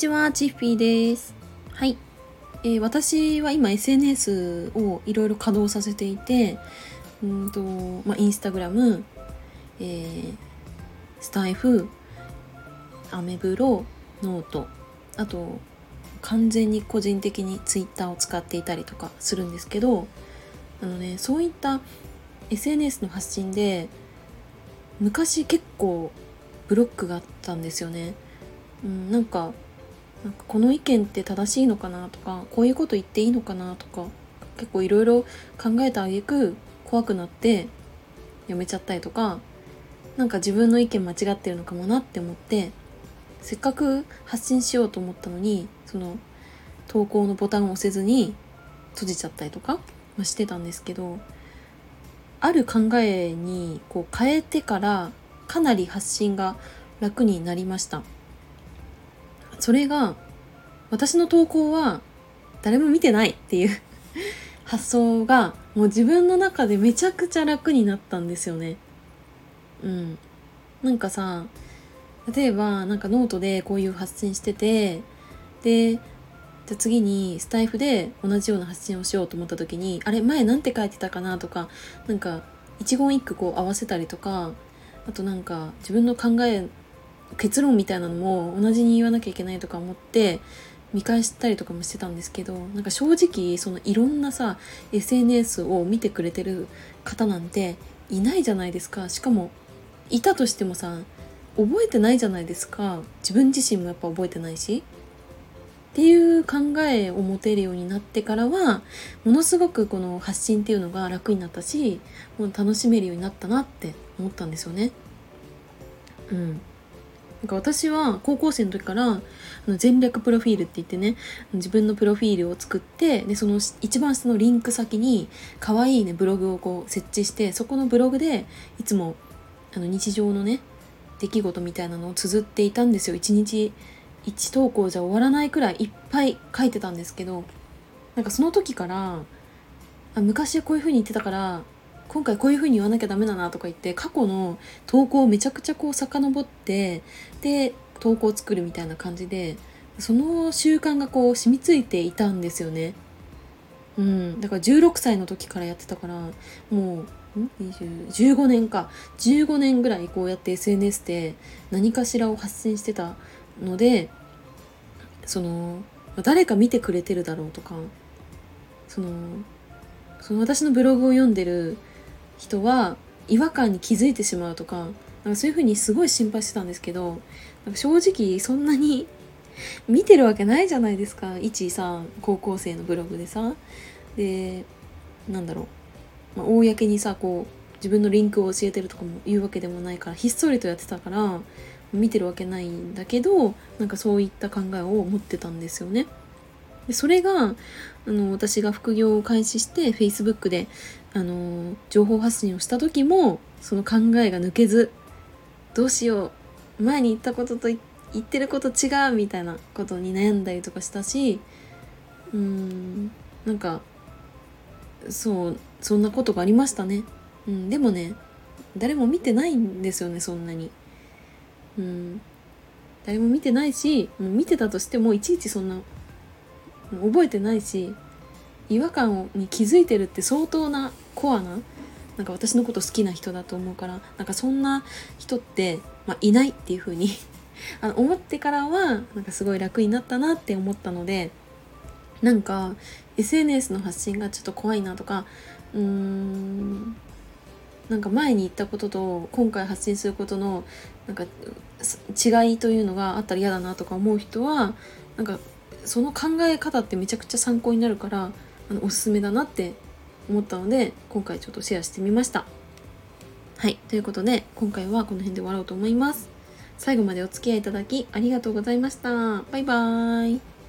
ちは、チッフィーです。はい。えー、私は今 SNS をいろいろ稼働させていて、うんと、まあ、インスタグラム、えー、スタエフ、アメブロ、 note、あと、完全に個人的にツイッターを使っていたりとかするんですけど、あのね、そういった SNS の発信で、昔結構ブロックがあったんですよね。うん、なんかなんかこの意見って正しいのかなとかこういうこと言っていいのかなとか結構いろいろ考えた挙句怖くなってやめちゃったりとかなんか自分の意見間違ってるのかもなって思ってせっかく発信しようと思ったのにその投稿のボタンを押せずに閉じちゃったりとか、してたんですけどある考えにこう変えてからかなり発信が楽になりました。それが私の投稿は誰も見てないっていう 発想がもう自分の中でめちゃくちゃ楽になったんですよね。うん。なんかさ、例えばなんかノートでこういう発信してて、で、じゃ次にスタイフで同じような発信をしようと思った時に、あれ前なんて書いてたかなとか、なんか一言一句こう合わせたりとか、あとなんか自分の考え結論みたいなのも同じに言わなきゃいけないとか思って見返したりとかもしてたんですけどなんか正直そのいろんなさ SNS を見てくれてる方なんていないじゃないですか。しかもいたとしてもさ覚えてないじゃないですか。自分自身もやっぱ覚えてないし。っていう考えを持てるようになってからはものすごくこの発信っていうのが楽になったしもう楽しめるようになったなって思ったんですよね。うん。なんか私は高校生の時からあの全略プロフィールって言ってね自分のプロフィールを作ってでその一番下のリンク先に可愛いねブログをこう設置してそこのブログでいつもあの日常のね出来事みたいなのを綴っていたんですよ。一日1投稿じゃ終わらないくらいいっぱい書いてたんですけどなんかその時からあ昔こういう風に言ってたから今回こういう風に言わなきゃダメだなとか言って過去の投稿をめちゃくちゃこう遡ってで投稿を作るみたいな感じでその習慣がこう染みついていたんですよね。うん、だから16歳の時からやってたからもう15年か。15年ぐらいこうやって SNS で何かしらを発信してたのでその誰か見てくれてるだろうとかそのその私のブログを読んでる人は違和感に気づいてしまうとかなんかそういうふうにすごい心配してたんですけどなんか正直そんなに 見てるわけないじゃないですか。一さ高校生のブログでさ。でなんだろう、まあ、公にさこう自分のリンクを教えてるとかも言うわけでもないからひっそりとやってたから見てるわけないんだけどなんかそういった考えを持ってたんですよね。でそれがあの私が副業を開始して Facebook であの情報発信をした時もその考えが抜けずどうしよう前に言ったことと言ってること違うみたいなことに悩んだりとかしたしうーんなんかそうそんなことがありましたね、うん、でもね誰も見てないんですよねそんなに。うん誰も見てないしもう見てたとしてもいちいちそんな覚えてないし違和感に気づいてるって相当なコアななんか私のこと好きな人だと思うからなんかそんな人って、まあ、いないっていう風に あの思ってからはなんかすごい楽になったなって思ったのでなんか SNS の発信がちょっと怖いなとかうーんなんか前に言ったことと今回発信することのなんか違いというのがあったら嫌だなとか思う人はなんかその考え方ってめちゃくちゃ参考になるからあのおすすめだなって思ったので今回ちょっとシェアしてみました。はい。ということで今回はこの辺で終わろうと思います。最後までお付き合いいただきありがとうございました。バイバーイ。